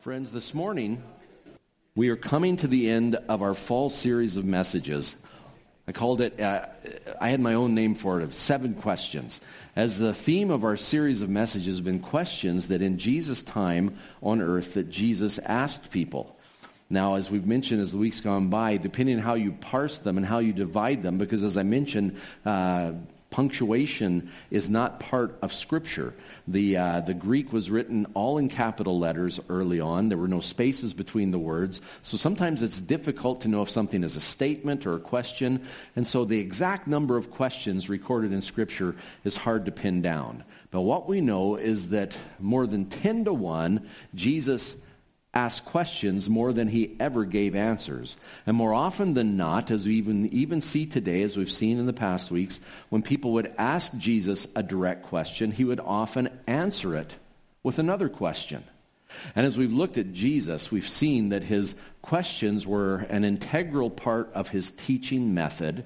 Friends, this morning we are coming to the end of our fall series of messages. I called it, uh, I had my own name for it, of seven questions. As the theme of our series of messages have been questions that in Jesus' time on earth that Jesus asked people. Now, as we've mentioned as the weeks gone by, depending on how you parse them and how you divide them, because as I mentioned, uh, punctuation is not part of Scripture. The, uh, the Greek was written all in capital letters early on. There were no spaces between the words. So sometimes it's difficult to know if something is a statement or a question. And so the exact number of questions recorded in Scripture is hard to pin down. But what we know is that more than 10 to 1, Jesus asked questions more than he ever gave answers. And more often than not, as we even, even see today, as we've seen in the past weeks, when people would ask Jesus a direct question, he would often answer it with another question. And as we've looked at Jesus, we've seen that his questions were an integral part of his teaching method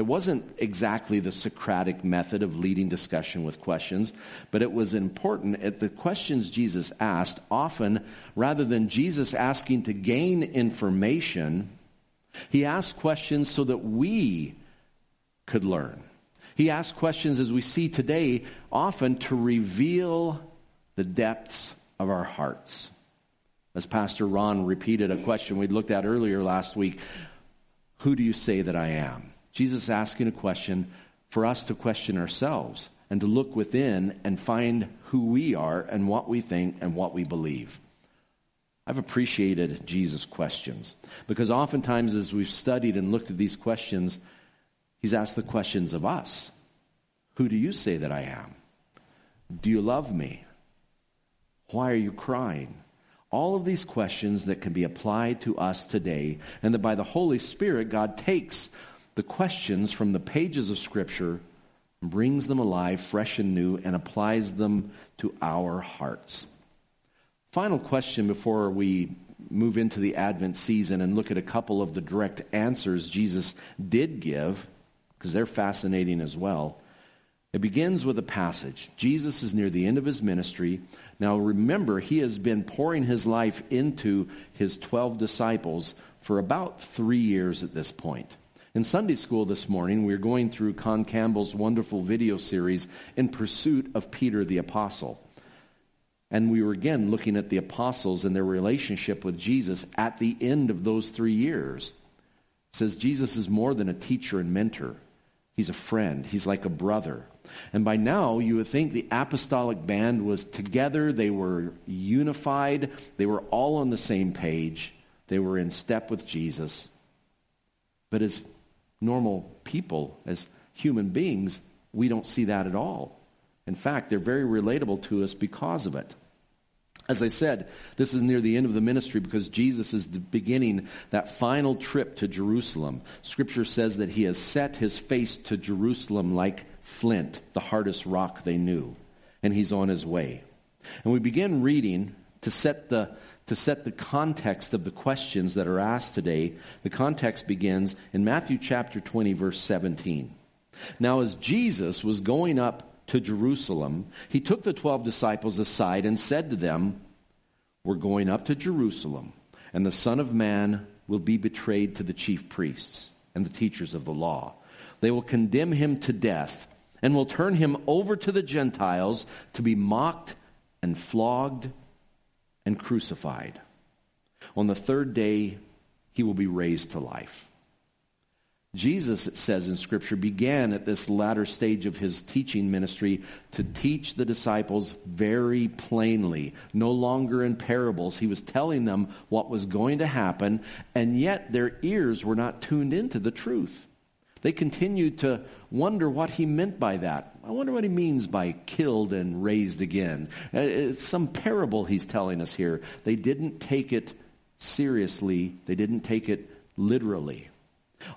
it wasn't exactly the Socratic method of leading discussion with questions, but it was important at the questions Jesus asked, often rather than Jesus asking to gain information, he asked questions so that we could learn. He asked questions, as we see today, often to reveal the depths of our hearts. As Pastor Ron repeated a question we looked at earlier last week Who do you say that I am? Jesus is asking a question for us to question ourselves and to look within and find who we are and what we think and what we believe. I've appreciated Jesus' questions because oftentimes, as we've studied and looked at these questions, he's asked the questions of us Who do you say that I am? Do you love me? Why are you crying? All of these questions that can be applied to us today, and that by the Holy Spirit, God takes the questions from the pages of Scripture, brings them alive, fresh and new, and applies them to our hearts. Final question before we move into the Advent season and look at a couple of the direct answers Jesus did give, because they're fascinating as well. It begins with a passage. Jesus is near the end of his ministry. Now remember, he has been pouring his life into his 12 disciples for about three years at this point. In Sunday school this morning, we are going through Con Campbell's wonderful video series, In Pursuit of Peter the Apostle. And we were again looking at the apostles and their relationship with Jesus at the end of those three years. It says Jesus is more than a teacher and mentor. He's a friend. He's like a brother. And by now, you would think the apostolic band was together. They were unified. They were all on the same page. They were in step with Jesus. But as normal people, as human beings, we don't see that at all. In fact, they're very relatable to us because of it. As I said, this is near the end of the ministry because Jesus is beginning that final trip to Jerusalem. Scripture says that he has set his face to Jerusalem like flint, the hardest rock they knew, and he's on his way. And we begin reading to set the to set the context of the questions that are asked today, the context begins in Matthew chapter 20, verse 17. Now, as Jesus was going up to Jerusalem, he took the 12 disciples aside and said to them, We're going up to Jerusalem, and the Son of Man will be betrayed to the chief priests and the teachers of the law. They will condemn him to death and will turn him over to the Gentiles to be mocked and flogged and crucified. On the third day, he will be raised to life. Jesus, it says in Scripture, began at this latter stage of his teaching ministry to teach the disciples very plainly, no longer in parables. He was telling them what was going to happen, and yet their ears were not tuned into the truth. They continued to wonder what he meant by that. I wonder what he means by killed and raised again. Uh, it's some parable he's telling us here. They didn't take it seriously, they didn't take it literally.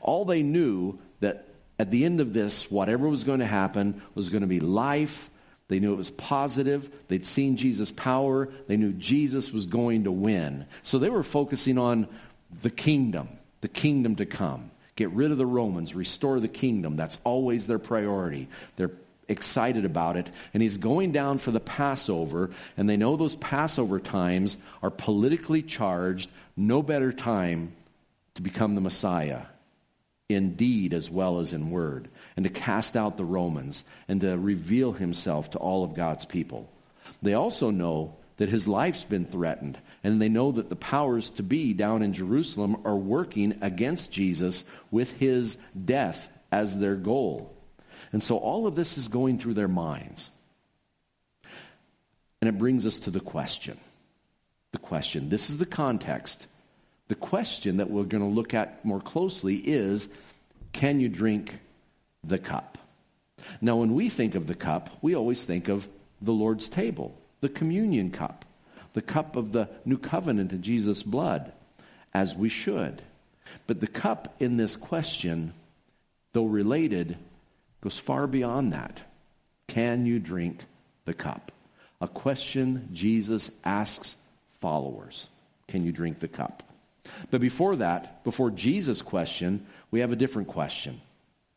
All they knew that at the end of this, whatever was going to happen was going to be life. They knew it was positive. They'd seen Jesus' power. They knew Jesus was going to win. So they were focusing on the kingdom, the kingdom to come. Get rid of the Romans, restore the kingdom. That's always their priority. They're excited about it. And he's going down for the Passover, and they know those Passover times are politically charged. No better time to become the Messiah in deed as well as in word, and to cast out the Romans, and to reveal himself to all of God's people. They also know that his life's been threatened, and they know that the powers to be down in Jerusalem are working against Jesus with his death as their goal. And so all of this is going through their minds. And it brings us to the question. The question. This is the context. The question that we're going to look at more closely is can you drink the cup? Now, when we think of the cup, we always think of the Lord's table, the communion cup, the cup of the new covenant in Jesus' blood, as we should. But the cup in this question, though related, goes far beyond that. Can you drink the cup? A question Jesus asks followers. Can you drink the cup? But before that, before Jesus' question, we have a different question.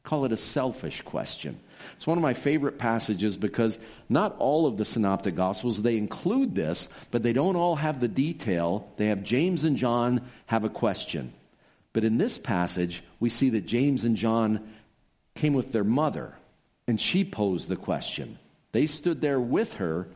Call it a selfish question. It's one of my favorite passages because not all of the synoptic gospels they include this, but they don't all have the detail. They have James and John have a question. But in this passage, we see that James and John came with their mother and she posed the question. They stood there with her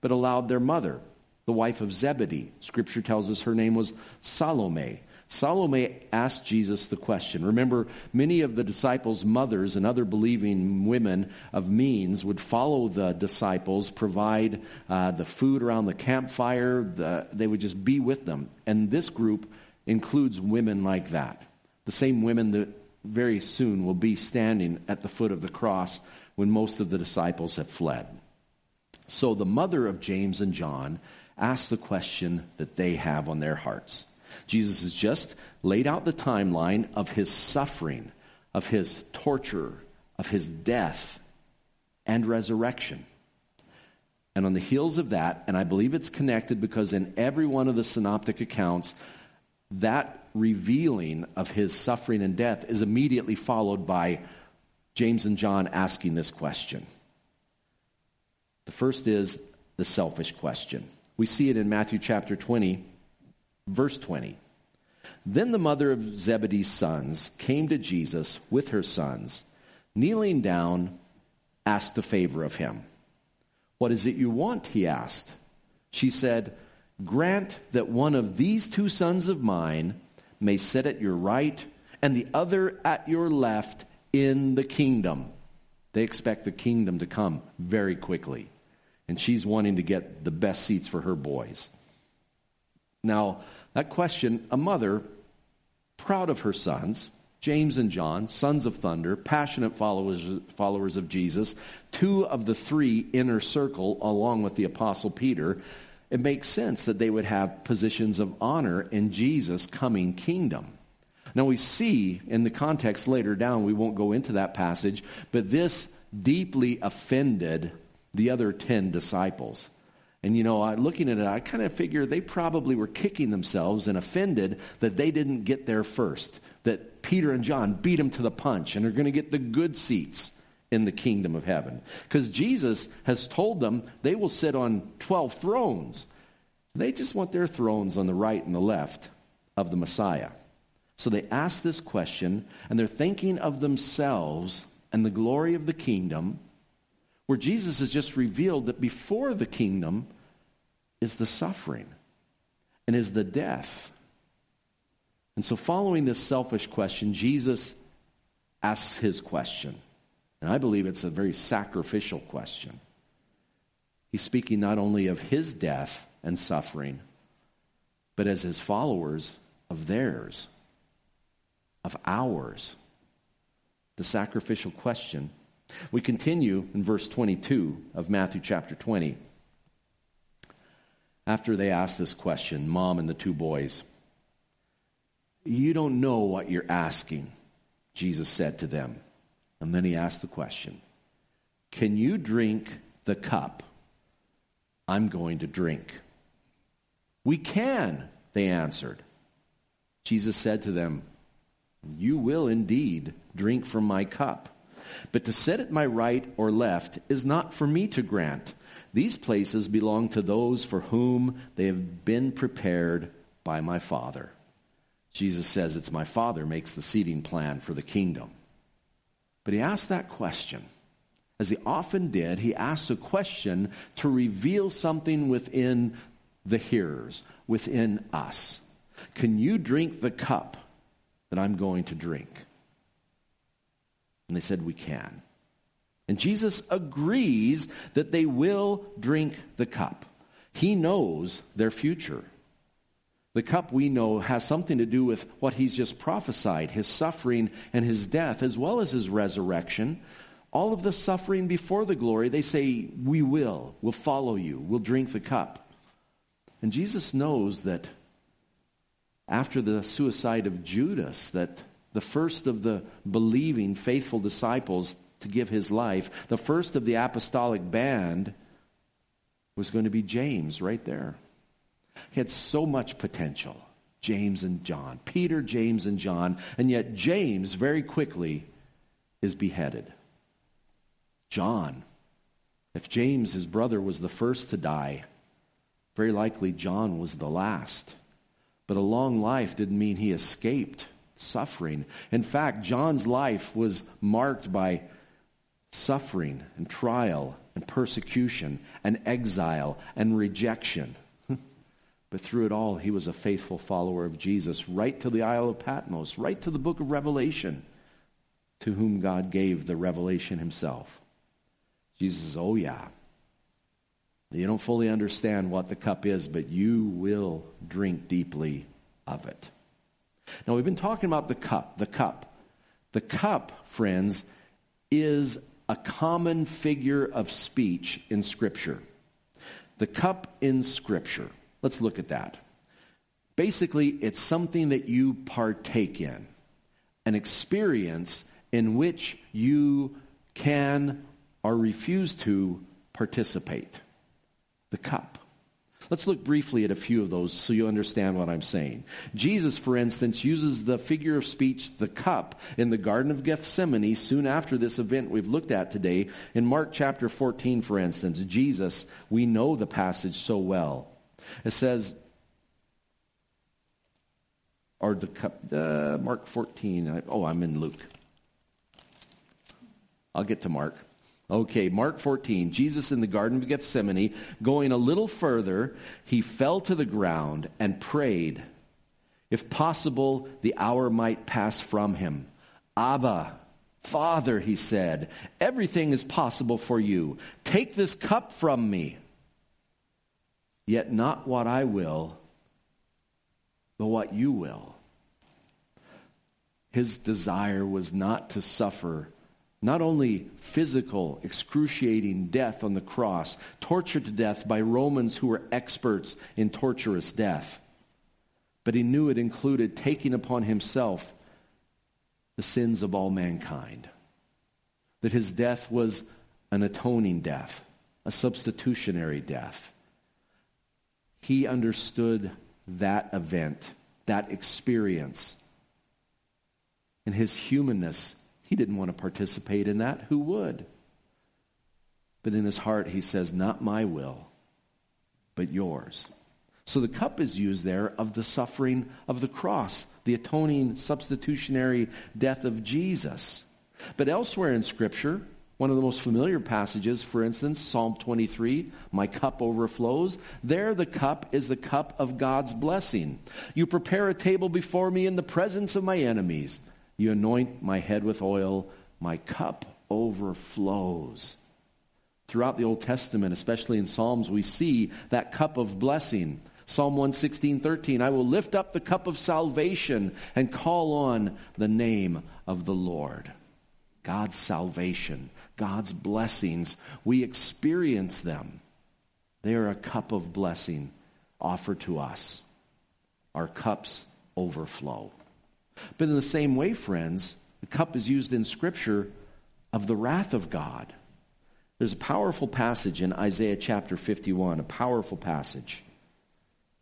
but allowed their mother the wife of Zebedee. Scripture tells us her name was Salome. Salome asked Jesus the question. Remember, many of the disciples' mothers and other believing women of means would follow the disciples, provide uh, the food around the campfire. The, they would just be with them. And this group includes women like that. The same women that very soon will be standing at the foot of the cross when most of the disciples have fled. So the mother of James and John ask the question that they have on their hearts. Jesus has just laid out the timeline of his suffering, of his torture, of his death, and resurrection. And on the heels of that, and I believe it's connected because in every one of the synoptic accounts, that revealing of his suffering and death is immediately followed by James and John asking this question. The first is the selfish question. We see it in Matthew chapter 20, verse 20. Then the mother of Zebedee's sons came to Jesus with her sons, kneeling down, asked a favor of him. What is it you want? he asked. She said, Grant that one of these two sons of mine may sit at your right and the other at your left in the kingdom. They expect the kingdom to come very quickly and she's wanting to get the best seats for her boys. Now, that question, a mother, proud of her sons, James and John, sons of thunder, passionate followers, followers of Jesus, two of the three inner circle, along with the Apostle Peter, it makes sense that they would have positions of honor in Jesus' coming kingdom. Now, we see in the context later down, we won't go into that passage, but this deeply offended the other 10 disciples. And you know, I, looking at it, I kind of figure they probably were kicking themselves and offended that they didn't get there first. That Peter and John beat them to the punch and are going to get the good seats in the kingdom of heaven. Because Jesus has told them they will sit on 12 thrones. They just want their thrones on the right and the left of the Messiah. So they ask this question, and they're thinking of themselves and the glory of the kingdom where Jesus has just revealed that before the kingdom is the suffering and is the death. And so, following this selfish question, Jesus asks his question. And I believe it's a very sacrificial question. He's speaking not only of his death and suffering, but as his followers of theirs, of ours. The sacrificial question we continue in verse 22 of Matthew chapter 20. After they ask this question, mom and the two boys, You don't know what you're asking, Jesus said to them. And then he asked the question Can you drink the cup I'm going to drink? We can, they answered. Jesus said to them, You will indeed drink from my cup But to sit at my right or left is not for me to grant. These places belong to those for whom they have been prepared by my Father. Jesus says it's my Father makes the seating plan for the kingdom. But he asked that question. As he often did, he asked a question to reveal something within the hearers, within us. Can you drink the cup that I'm going to drink? And they said, We can. And Jesus agrees that they will drink the cup. He knows their future. The cup we know has something to do with what he's just prophesied his suffering and his death, as well as his resurrection. All of the suffering before the glory, they say, We will. We'll follow you. We'll drink the cup. And Jesus knows that after the suicide of Judas, that the first of the believing, faithful disciples to give his life, the first of the apostolic band was going to be James right there. He had so much potential. James and John. Peter, James, and John. And yet, James very quickly is beheaded. John. If James, his brother, was the first to die, very likely John was the last. But a long life didn't mean he escaped suffering. In fact, John's life was marked by suffering and trial and persecution and exile and rejection. but through it all, he was a faithful follower of Jesus, right to the Isle of Patmos, right to the book of Revelation, to whom God gave the revelation himself. Jesus says, Oh, yeah. You don't fully understand what the cup is, but you will drink deeply of it. Now, we've been talking about the cup, the cup. The cup, friends, is a common figure of speech in Scripture. The cup in Scripture. Let's look at that. Basically, it's something that you partake in, an experience in which you can or refuse to participate. The cup. Let's look briefly at a few of those so you understand what I'm saying. Jesus, for instance, uses the figure of speech, the cup, in the Garden of Gethsemane soon after this event we've looked at today. In Mark chapter 14, for instance, Jesus, we know the passage so well. It says, or the cup, uh, Mark 14. Oh, I'm in Luke. I'll get to Mark. Okay, Mark 14. Jesus in the Garden of Gethsemane, going a little further, he fell to the ground and prayed. If possible, the hour might pass from him. Abba, Father, he said, everything is possible for you. Take this cup from me. Yet not what I will, but what you will. His desire was not to suffer not only physical, excruciating death on the cross, tortured to death by Romans who were experts in torturous death, but he knew it included taking upon himself the sins of all mankind. That his death was an atoning death, a substitutionary death. He understood that event, that experience. And his humanness he didn't want to participate in that. Who would? But in his heart, he says, Not my will, but yours. So the cup is used there of the suffering of the cross, the atoning, substitutionary death of Jesus. But elsewhere in Scripture, one of the most familiar passages, for instance, Psalm 23, my cup overflows. There, the cup is the cup of God's blessing. You prepare a table before me in the presence of my enemies. You anoint my head with oil, my cup overflows. Throughout the Old Testament, especially in Psalms, we see that cup of blessing. Psalm 116, 13, I will lift up the cup of salvation and call on the name of the Lord. God's salvation, God's blessings, we experience them. They are a cup of blessing offered to us. Our cups overflow. But in the same way, friends, the cup is used in Scripture of the wrath of God. There's a powerful passage in Isaiah chapter 51, a powerful passage.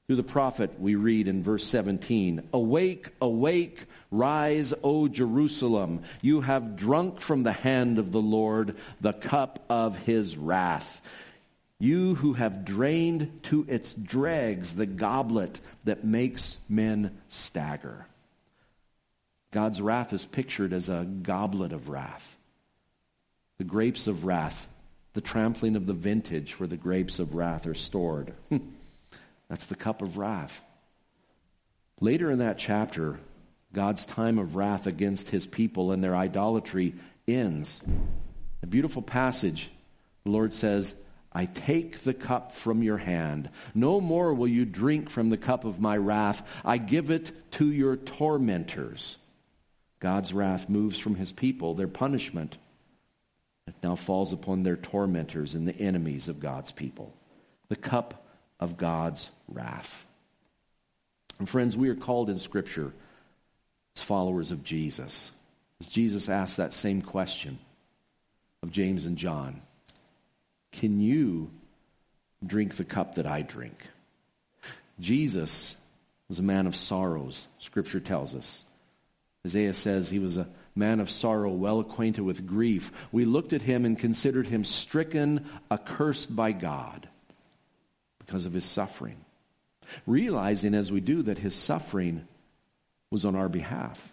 Through the prophet, we read in verse 17, Awake, awake, rise, O Jerusalem. You have drunk from the hand of the Lord the cup of his wrath. You who have drained to its dregs the goblet that makes men stagger. God's wrath is pictured as a goblet of wrath. The grapes of wrath, the trampling of the vintage where the grapes of wrath are stored. That's the cup of wrath. Later in that chapter, God's time of wrath against his people and their idolatry ends. A beautiful passage. The Lord says, I take the cup from your hand. No more will you drink from the cup of my wrath. I give it to your tormentors. God's wrath moves from his people, their punishment. It now falls upon their tormentors and the enemies of God's people. The cup of God's wrath. And friends, we are called in Scripture as followers of Jesus. As Jesus asked that same question of James and John Can you drink the cup that I drink? Jesus was a man of sorrows, Scripture tells us. Isaiah says he was a man of sorrow, well acquainted with grief. We looked at him and considered him stricken, accursed by God because of his suffering. Realizing as we do that his suffering was on our behalf.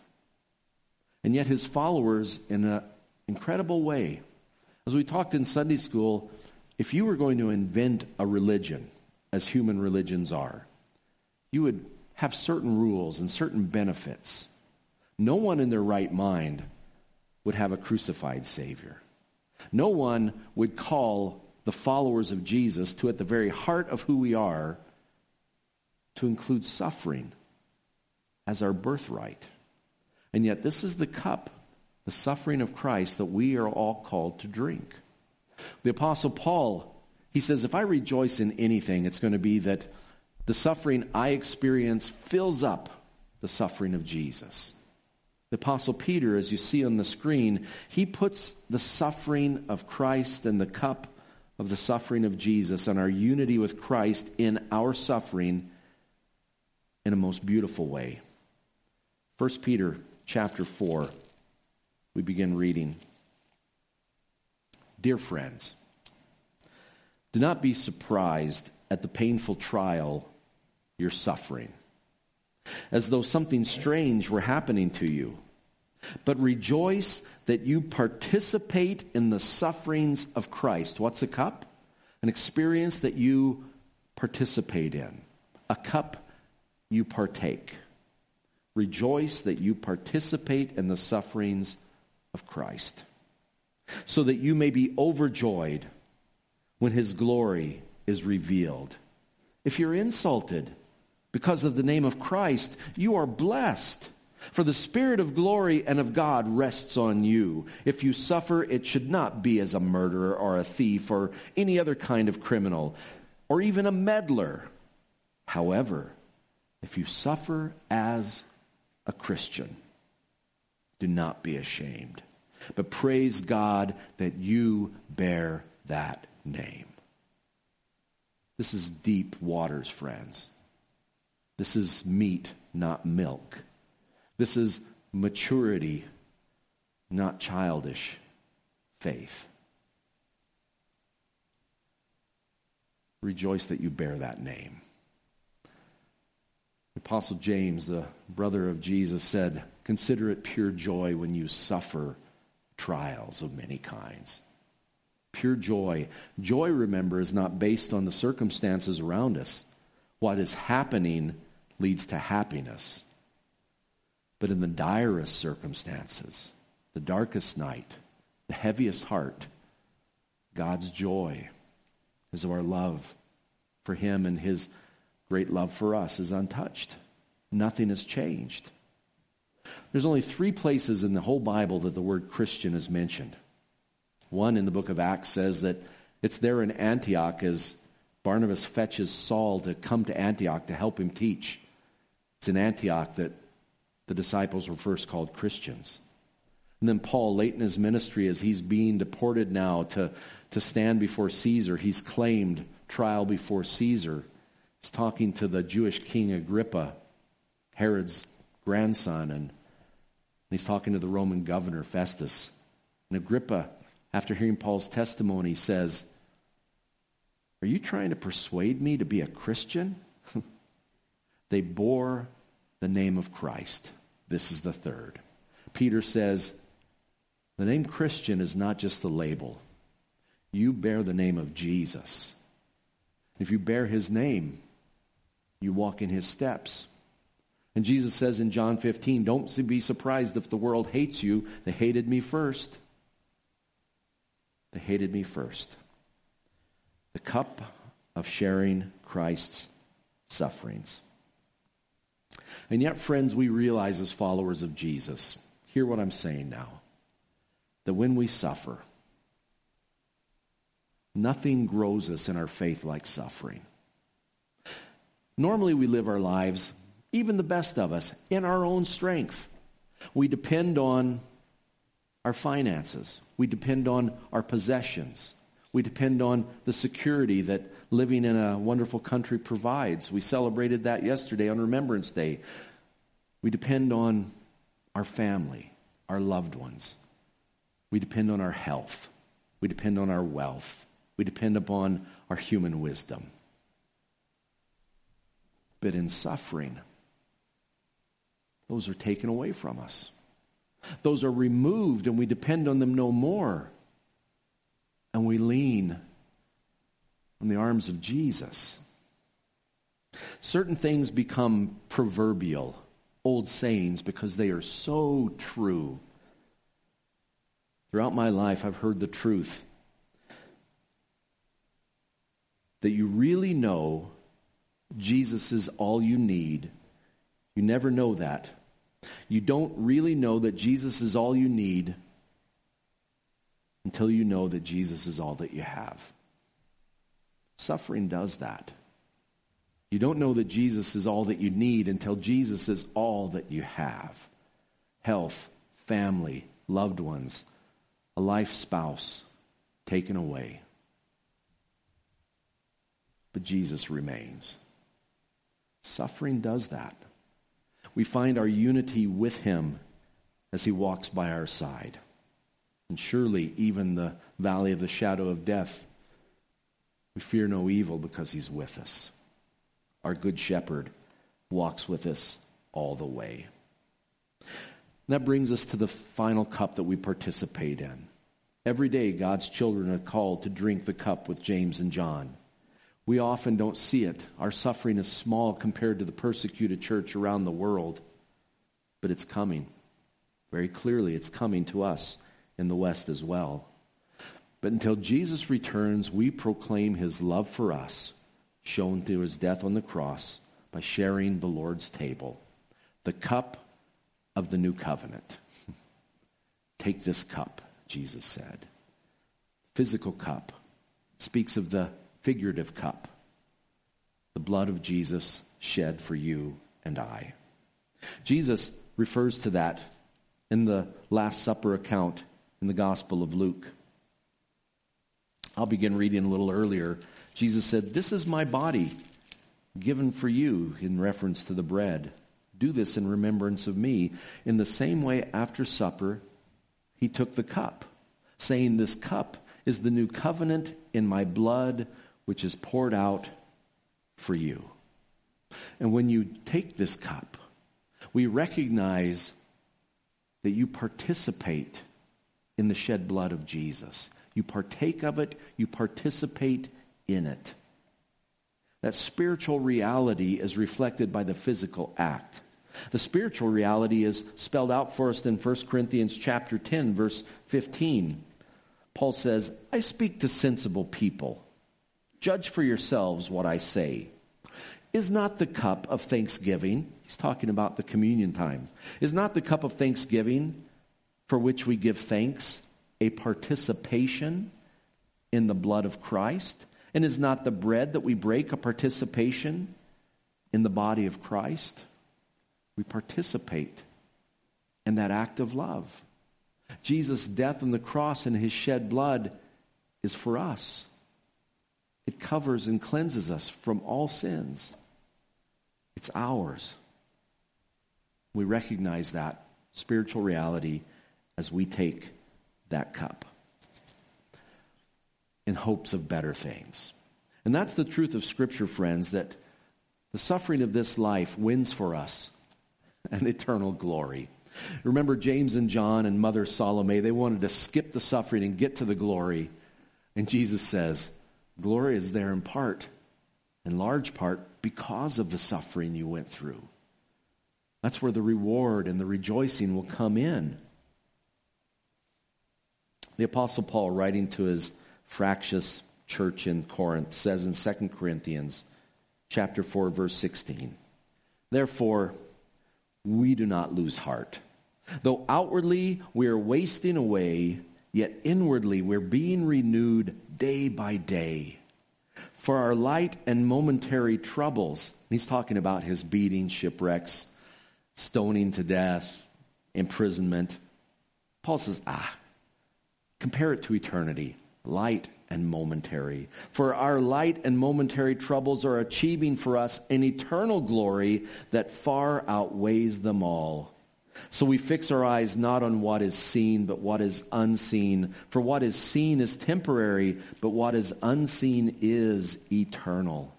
And yet his followers, in an incredible way, as we talked in Sunday school, if you were going to invent a religion, as human religions are, you would have certain rules and certain benefits. No one in their right mind would have a crucified Savior. No one would call the followers of Jesus to, at the very heart of who we are, to include suffering as our birthright. And yet, this is the cup, the suffering of Christ, that we are all called to drink. The Apostle Paul, he says, if I rejoice in anything, it's going to be that the suffering I experience fills up the suffering of Jesus. The Apostle Peter, as you see on the screen, he puts the suffering of Christ and the cup of the suffering of Jesus and our unity with Christ in our suffering in a most beautiful way. 1 Peter chapter 4, we begin reading. Dear friends, do not be surprised at the painful trial you're suffering, as though something strange were happening to you but rejoice that you participate in the sufferings of Christ. What's a cup? An experience that you participate in, a cup you partake. Rejoice that you participate in the sufferings of Christ, so that you may be overjoyed when his glory is revealed. If you're insulted because of the name of Christ, you are blessed for the Spirit of glory and of God rests on you. If you suffer, it should not be as a murderer or a thief or any other kind of criminal or even a meddler. However, if you suffer as a Christian, do not be ashamed, but praise God that you bear that name. This is deep waters, friends. This is meat, not milk. This is maturity, not childish faith. Rejoice that you bear that name. The Apostle James, the brother of Jesus, said, Consider it pure joy when you suffer trials of many kinds. Pure joy. Joy, remember, is not based on the circumstances around us. What is happening leads to happiness. But in the direst circumstances, the darkest night, the heaviest heart, God's joy is of our love for Him and His great love for us is untouched. Nothing has changed. There's only three places in the whole Bible that the word Christian is mentioned. One in the book of Acts says that it's there in Antioch as Barnabas fetches Saul to come to Antioch to help him teach. It's in Antioch that the disciples were first called Christians. And then Paul, late in his ministry, as he's being deported now to, to stand before Caesar, he's claimed trial before Caesar. He's talking to the Jewish king Agrippa, Herod's grandson, and he's talking to the Roman governor Festus. And Agrippa, after hearing Paul's testimony, says, Are you trying to persuade me to be a Christian? they bore the name of Christ. This is the third. Peter says, The name Christian is not just a label. You bear the name of Jesus. If you bear his name, you walk in his steps. And Jesus says in John 15, Don't be surprised if the world hates you. They hated me first. They hated me first. The cup of sharing Christ's sufferings. And yet, friends, we realize as followers of Jesus, hear what I'm saying now, that when we suffer, nothing grows us in our faith like suffering. Normally, we live our lives, even the best of us, in our own strength. We depend on our finances. We depend on our possessions. We depend on the security that living in a wonderful country provides. We celebrated that yesterday on Remembrance Day. We depend on our family, our loved ones. We depend on our health. We depend on our wealth. We depend upon our human wisdom. But in suffering, those are taken away from us. Those are removed, and we depend on them no more and we lean on the arms of Jesus. Certain things become proverbial, old sayings, because they are so true. Throughout my life, I've heard the truth that you really know Jesus is all you need. You never know that. You don't really know that Jesus is all you need until you know that Jesus is all that you have. Suffering does that. You don't know that Jesus is all that you need until Jesus is all that you have health, family, loved ones, a life spouse taken away. But Jesus remains. Suffering does that. We find our unity with him as he walks by our side. And surely, even the valley of the shadow of death, we fear no evil because he's with us. Our good shepherd walks with us all the way. And that brings us to the final cup that we participate in. Every day, God's children are called to drink the cup with James and John. We often don't see it. Our suffering is small compared to the persecuted church around the world, but it's coming. Very clearly, it's coming to us in the West as well. But until Jesus returns, we proclaim his love for us, shown through his death on the cross by sharing the Lord's table, the cup of the new covenant. Take this cup, Jesus said. Physical cup speaks of the figurative cup, the blood of Jesus shed for you and I. Jesus refers to that in the Last Supper account in the Gospel of Luke. I'll begin reading a little earlier. Jesus said, This is my body given for you in reference to the bread. Do this in remembrance of me. In the same way, after supper, he took the cup, saying, This cup is the new covenant in my blood, which is poured out for you. And when you take this cup, we recognize that you participate in the shed blood of Jesus. You partake of it, you participate in it. That spiritual reality is reflected by the physical act. The spiritual reality is spelled out for us in 1 Corinthians chapter 10 verse 15. Paul says, "I speak to sensible people. Judge for yourselves what I say. Is not the cup of thanksgiving, he's talking about the communion time. Is not the cup of thanksgiving for which we give thanks a participation in the blood of Christ? And is not the bread that we break a participation in the body of Christ? We participate in that act of love. Jesus' death on the cross and his shed blood is for us. It covers and cleanses us from all sins. It's ours. We recognize that spiritual reality as we take that cup in hopes of better things. And that's the truth of Scripture, friends, that the suffering of this life wins for us an eternal glory. Remember James and John and Mother Salome, they wanted to skip the suffering and get to the glory. And Jesus says, glory is there in part, in large part, because of the suffering you went through. That's where the reward and the rejoicing will come in. The Apostle Paul, writing to his fractious church in Corinth, says in 2 Corinthians chapter 4, verse 16, Therefore, we do not lose heart. Though outwardly we are wasting away, yet inwardly we're being renewed day by day. For our light and momentary troubles, he's talking about his beating, shipwrecks, stoning to death, imprisonment. Paul says, ah, compare it to eternity, light and momentary. For our light and momentary troubles are achieving for us an eternal glory that far outweighs them all. So we fix our eyes not on what is seen, but what is unseen. For what is seen is temporary, but what is unseen is eternal.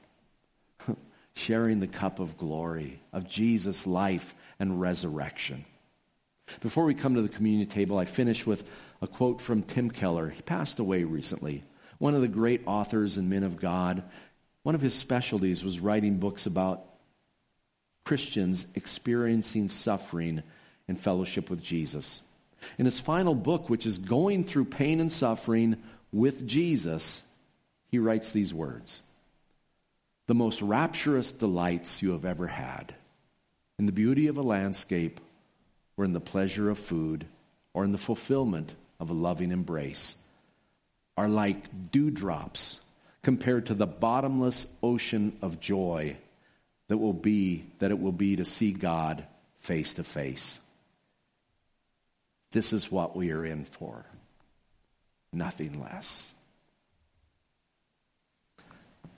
Sharing the cup of glory of Jesus' life and resurrection. Before we come to the communion table, I finish with a quote from Tim Keller. He passed away recently. One of the great authors and men of God. One of his specialties was writing books about Christians experiencing suffering in fellowship with Jesus. In his final book, which is Going Through Pain and Suffering with Jesus, he writes these words The most rapturous delights you have ever had in the beauty of a landscape, or in the pleasure of food, or in the fulfillment of a loving embrace, are like dewdrops compared to the bottomless ocean of joy that will be that it will be to see God face to face. This is what we are in for. Nothing less.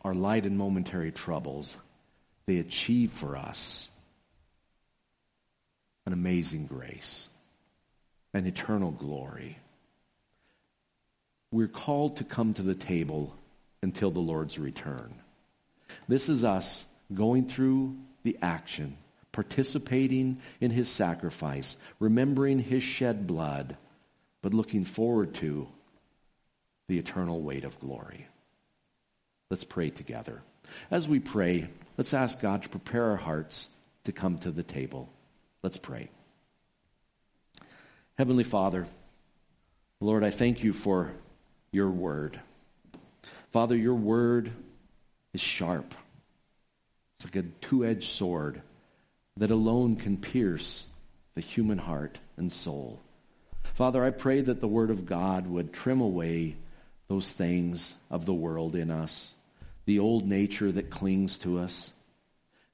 Our light and momentary troubles, they achieve for us an amazing grace, an eternal glory. We're called to come to the table until the Lord's return. This is us going through the action, participating in his sacrifice, remembering his shed blood, but looking forward to the eternal weight of glory. Let's pray together. As we pray, let's ask God to prepare our hearts to come to the table. Let's pray. Heavenly Father, Lord, I thank you for your word. Father, your word is sharp. It's like a two edged sword that alone can pierce the human heart and soul. Father, I pray that the word of God would trim away those things of the world in us, the old nature that clings to us,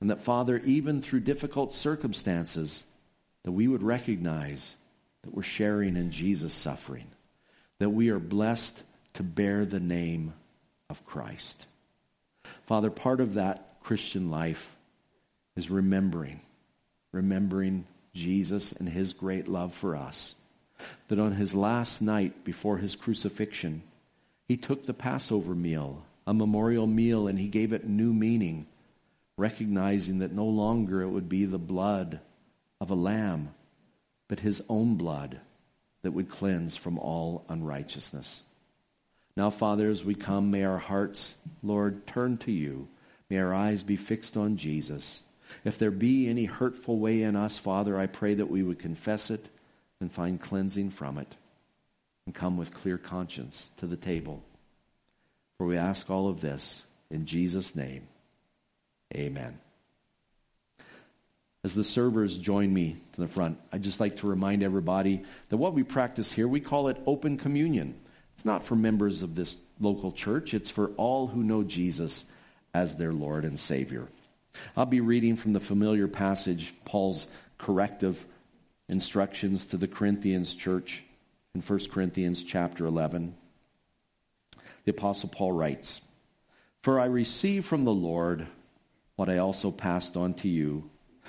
and that, Father, even through difficult circumstances, that we would recognize that we're sharing in Jesus' suffering, that we are blessed to bear the name of Christ. Father, part of that Christian life is remembering, remembering Jesus and his great love for us. That on his last night before his crucifixion, he took the Passover meal, a memorial meal, and he gave it new meaning recognizing that no longer it would be the blood of a lamb, but his own blood that would cleanse from all unrighteousness. Now, Father, as we come, may our hearts, Lord, turn to you. May our eyes be fixed on Jesus. If there be any hurtful way in us, Father, I pray that we would confess it and find cleansing from it and come with clear conscience to the table. For we ask all of this in Jesus' name. Amen. As the servers join me to the front, I'd just like to remind everybody that what we practice here, we call it open communion. It's not for members of this local church, it's for all who know Jesus as their Lord and Savior. I'll be reading from the familiar passage, Paul's corrective instructions to the Corinthians church in 1 Corinthians chapter 11. The Apostle Paul writes, For I received from the Lord what I also passed on to you.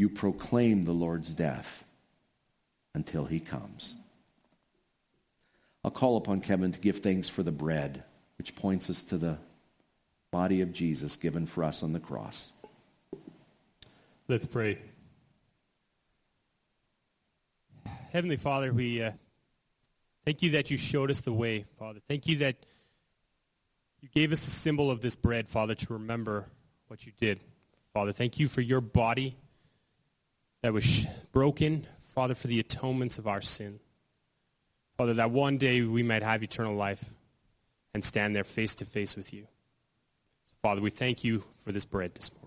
you proclaim the Lord's death until he comes. I'll call upon Kevin to give thanks for the bread, which points us to the body of Jesus given for us on the cross. Let's pray. Heavenly Father, we uh, thank you that you showed us the way, Father. Thank you that you gave us the symbol of this bread, Father, to remember what you did. Father, thank you for your body that was broken, Father, for the atonements of our sin. Father, that one day we might have eternal life and stand there face to face with you. So, Father, we thank you for this bread this morning.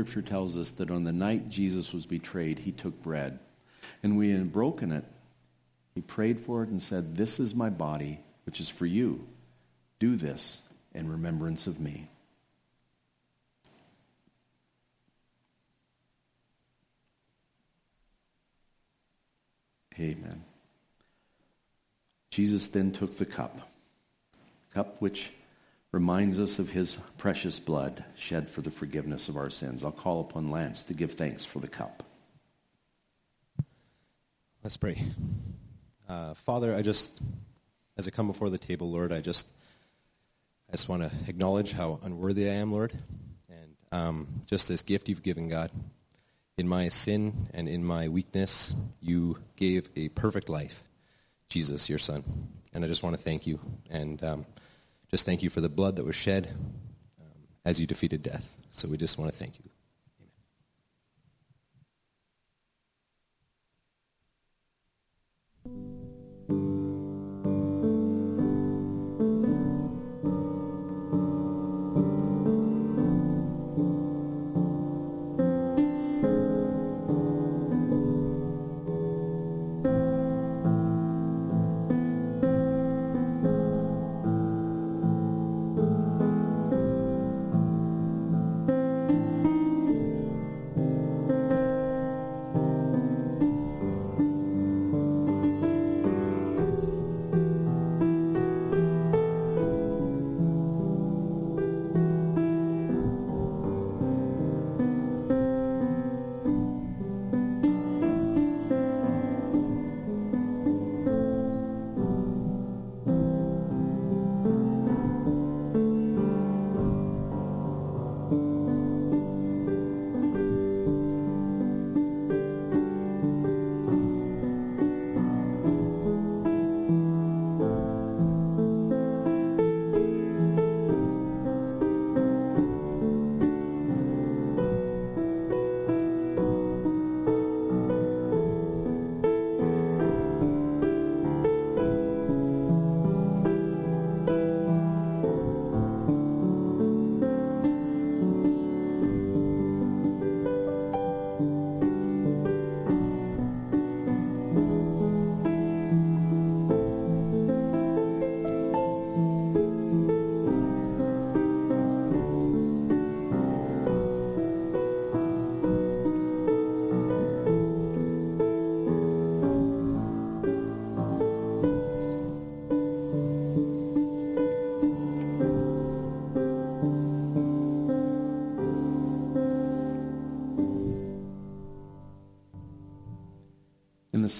Scripture tells us that on the night Jesus was betrayed, he took bread. And he had broken it, he prayed for it and said, This is my body, which is for you. Do this in remembrance of me. Amen. Jesus then took the cup, cup which reminds us of his precious blood shed for the forgiveness of our sins. I'll call upon Lance to give thanks for the cup. Let's pray. Uh, Father, I just, as I come before the table, Lord, I just, I just want to acknowledge how unworthy I am, Lord, and um, just this gift you've given, God. In my sin and in my weakness, you gave a perfect life, Jesus, your Son, and I just want to thank you and. Um, just thank you for the blood that was shed um, as you defeated death. So we just want to thank you.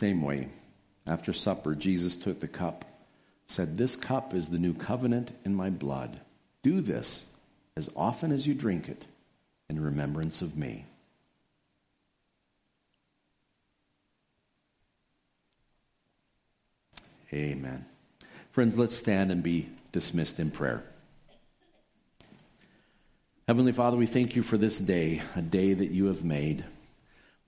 Same way. After supper, Jesus took the cup, said, This cup is the new covenant in my blood. Do this as often as you drink it in remembrance of me. Amen. Friends, let's stand and be dismissed in prayer. Heavenly Father, we thank you for this day, a day that you have made.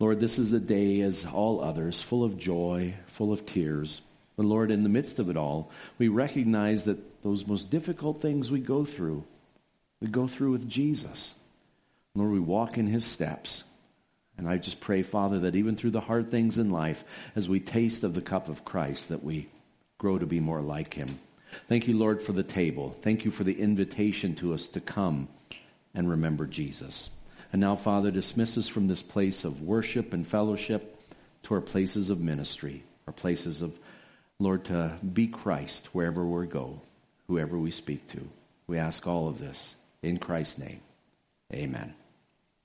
Lord, this is a day as all others, full of joy, full of tears. But Lord, in the midst of it all, we recognize that those most difficult things we go through, we go through with Jesus. Lord, we walk in his steps. And I just pray, Father, that even through the hard things in life, as we taste of the cup of Christ, that we grow to be more like him. Thank you, Lord, for the table. Thank you for the invitation to us to come and remember Jesus. And now, Father, dismiss us from this place of worship and fellowship to our places of ministry, our places of, Lord, to be Christ wherever we go, whoever we speak to. We ask all of this in Christ's name. Amen.